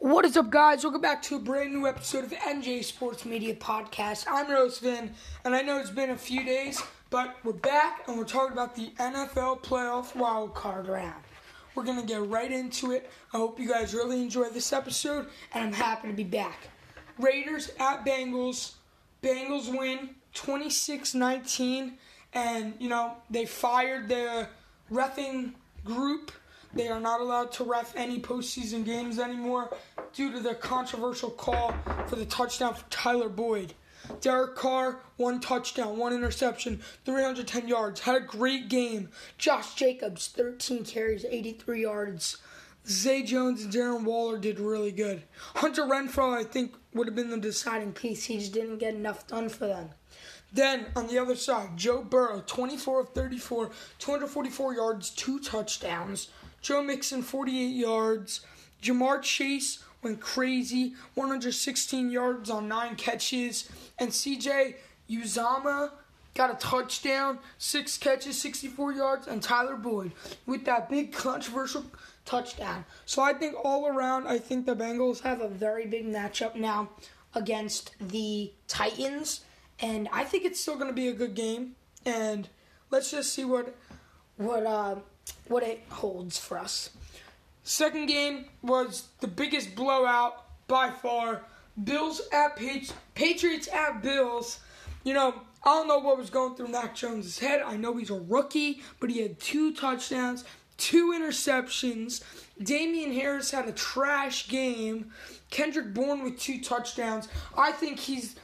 What is up, guys? Welcome back to a brand new episode of NJ Sports Media Podcast. I'm Rose Vin, and I know it's been a few days, but we're back and we're talking about the NFL playoff wild card round. We're going to get right into it. I hope you guys really enjoy this episode, and I'm happy to be back. Raiders at Bengals. Bengals win 26 19, and, you know, they fired the refing group. They are not allowed to ref any postseason games anymore due to their controversial call for the touchdown for Tyler Boyd. Derek Carr, one touchdown, one interception, 310 yards. Had a great game. Josh Jacobs, 13 carries, 83 yards. Zay Jones and Darren Waller did really good. Hunter Renfrow, I think, would have been the deciding piece. He just didn't get enough done for them. Then on the other side, Joe Burrow, 24 of 34, 244 yards, two touchdowns. Joe Mixon, 48 yards. Ja'Marr Chase went crazy, 116 yards on nine catches. And CJ Uzomah got a touchdown, six catches, 64 yards. And Tyler Boyd with that big controversial touchdown. So I think all around, I think the Bengals have a very big matchup now against the Titans. And I think it's still going to be a good game. And let's just see what what uh, what it holds for us. Second game was the biggest blowout by far. Bills at Patri- Patriots at Bills. You know, I don't know what was going through Mac Jones' head. I know he's a rookie, but he had two touchdowns, two interceptions. Damien Harris had a trash game. Kendrick Bourne with two touchdowns. I think he's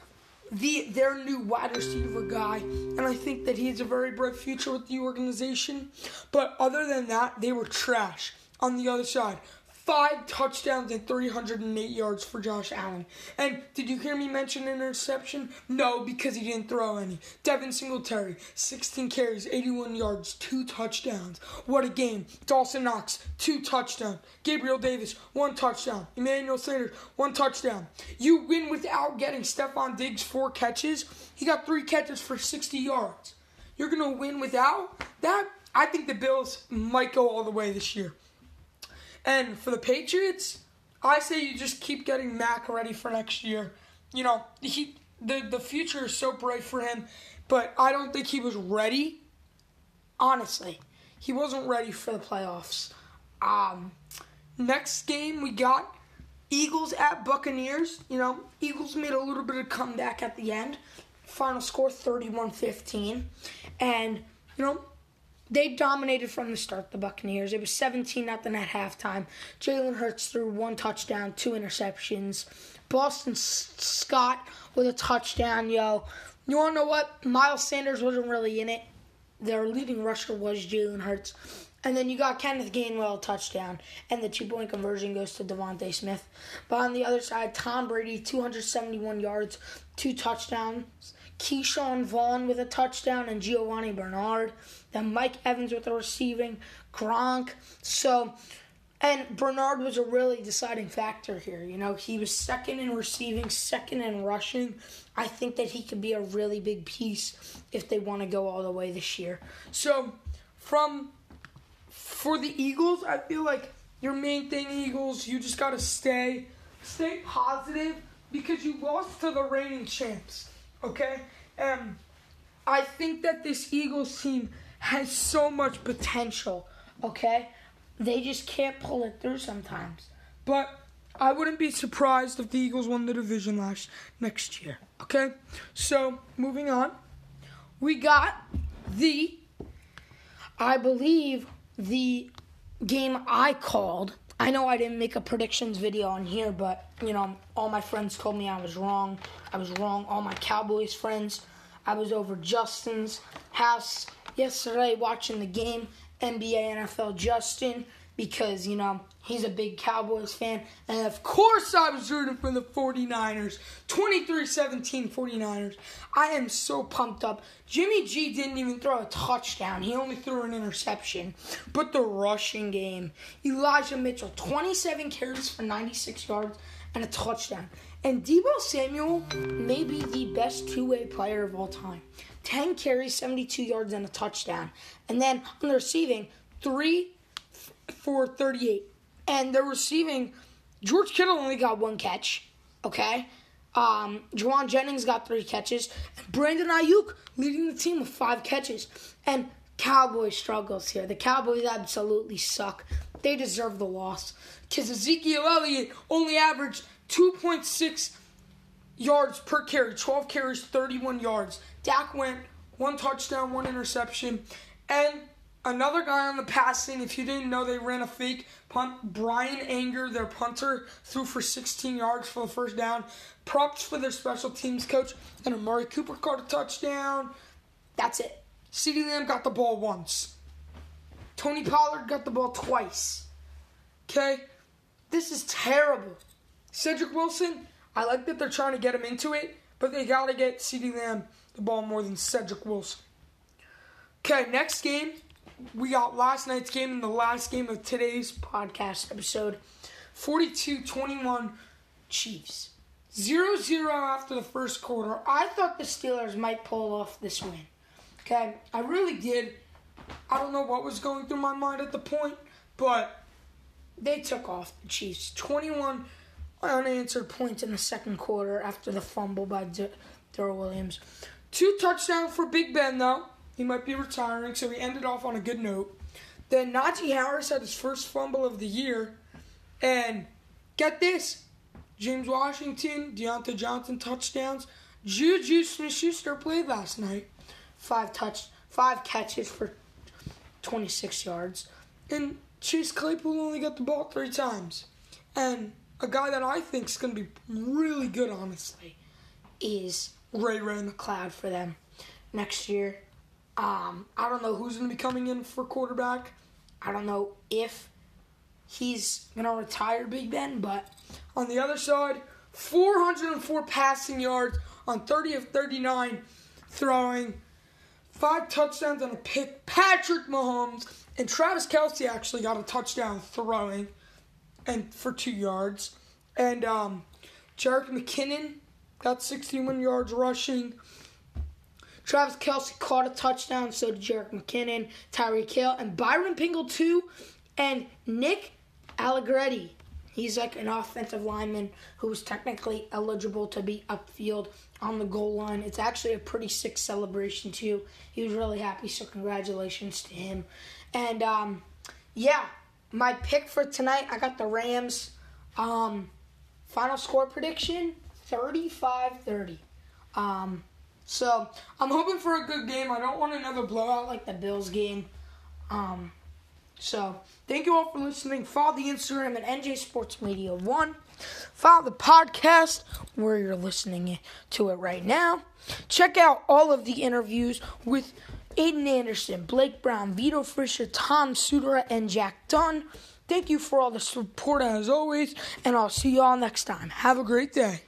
the their new wide receiver guy, and I think that he has a very bright future with the organization. But other than that, they were trash. On the other side, five touchdowns and 308 yards for Josh Allen. And did you hear me mention interception? No, because he didn't throw any. Devin Singletary, 16 carries, 81 yards, two touchdowns. What a game. Dawson Knox, two touchdowns. Gabriel Davis, one touchdown. Emmanuel Sanders, one touchdown. You win without getting Stefon Diggs four catches. He got three catches for 60 yards. You're going to win without that? I think the Bills might go all the way this year. And for the Patriots, I say you just keep getting Mac ready for next year. You know, he the the future is so bright for him, but I don't think he was ready. Honestly, he wasn't ready for the playoffs. Um, next game we got Eagles at Buccaneers. You know, Eagles made a little bit of comeback at the end. Final score 31-15. And, you know, they dominated from the start, the Buccaneers. It was 17 nothing at halftime. Jalen Hurts threw one touchdown, two interceptions. Boston Scott with a touchdown, yo. You want to know what? Miles Sanders wasn't really in it. Their leading rusher was Jalen Hurts. And then you got Kenneth Gainwell touchdown, and the two point conversion goes to DeVonta Smith. But on the other side, Tom Brady, 271 yards, two touchdowns. Ke'Shawn Vaughn with a touchdown and Giovanni Bernard. Then Mike Evans with the receiving, Gronk. So, and Bernard was a really deciding factor here. You know, he was second in receiving, second in rushing. I think that he could be a really big piece if they want to go all the way this year. So, from for the Eagles, I feel like your main thing, Eagles, you just gotta stay, stay positive because you lost to the reigning champs. Okay, and I think that this Eagles team has so much potential. Okay, they just can't pull it through sometimes. But I wouldn't be surprised if the Eagles won the division last next year. Okay, so moving on, we got the, I believe the game I called. I know I didn't make a predictions video on here, but you know, all my friends told me I was wrong. I was wrong. All my Cowboys friends. I was over Justin's house yesterday watching the game, NBA, NFL. Justin, because, you know, he's a big Cowboys fan. And of course, I was rooting for the 49ers. 23 17 49ers. I am so pumped up. Jimmy G didn't even throw a touchdown, he only threw an interception. But the rushing game Elijah Mitchell, 27 carries for 96 yards and a touchdown. And Deebo Samuel may be the best two way player of all time. 10 carries, 72 yards, and a touchdown. And then on the receiving, 3 for 38. And the receiving George Kittle only got one catch. Okay. Um, Jauan Jennings got three catches. And Brandon Aiyuk leading the team with five catches. And Cowboys struggles here. The Cowboys absolutely suck. They deserve the loss. Because Ezekiel Elliott only averaged 2.6 yards per carry, 12 carries, 31 yards. Dak went one touchdown, one interception. And another guy on the passing, if you didn't know, they ran a fake punt. Bryan Anger, their punter, threw for 16 yards for the first down. Props for their special teams coach. And Amari Cooper caught a touchdown. That's it. CeeDee Lamb got the ball once. Tony Pollard got the ball twice. Okay? This is terrible. Cedric Wilson, I like that they're trying to get him into it, but they got to get CeeDee Lamb the ball more than Cedric Wilson. Okay, next game. We got last night's game and the last game of today's podcast episode 42 21 Chiefs. 0 0 after the first quarter. I thought the Steelers might pull off this win. Okay, I really did. I don't know what was going through my mind at the point, but they took off the Chiefs. 21 unanswered points in the second quarter after the fumble by Darrel Williams. Two touchdowns for Big Ben, though. He might be retiring, so he ended off on a good note. Then Najee Harris had his first fumble of the year. And get this James Washington, Diontae Johnson touchdowns. Juju Smith Schuster played last night. Five touch, five catches for 26 yards. And Chase Claypool only got the ball three times. And a guy that I think is going to be really good, honestly, is Ray Ray McCloud for them next year. Um, I don't know who's going to be coming in for quarterback. I don't know if he's going to retire Big Ben, but on the other side, 404 passing yards on 30 of 39 throwing, five touchdowns and a pick. Patrick Mahomes and Travis Kelce actually got a touchdown throwing and for two yards. And um, Jerick McKinnon got 61 yards rushing. Travis Kelce caught a touchdown, so did Jerick McKinnon, Tyreek Hill, and Byron Pringle too, and Nick Allegretti. He's like an offensive lineman who was technically eligible to be upfield on the goal line. It's actually a pretty sick celebration too. He was really happy, so congratulations to him. And um, yeah, my pick for tonight, I got the Rams. Um, final score prediction 35 30. Um, so I'm hoping for a good game. I don't want another blowout like the Bills game. Um, so thank you all for listening. Follow the Instagram at NJ Sports Media One. Follow the podcast where you're listening to it right now. Check out all of the interviews with Aiden Anderson, Blake Brown, Vito Fisher, Tom Sudera, and Jack Dunn. Thank you for all the support as always, and I'll see you all next time. Have a great day.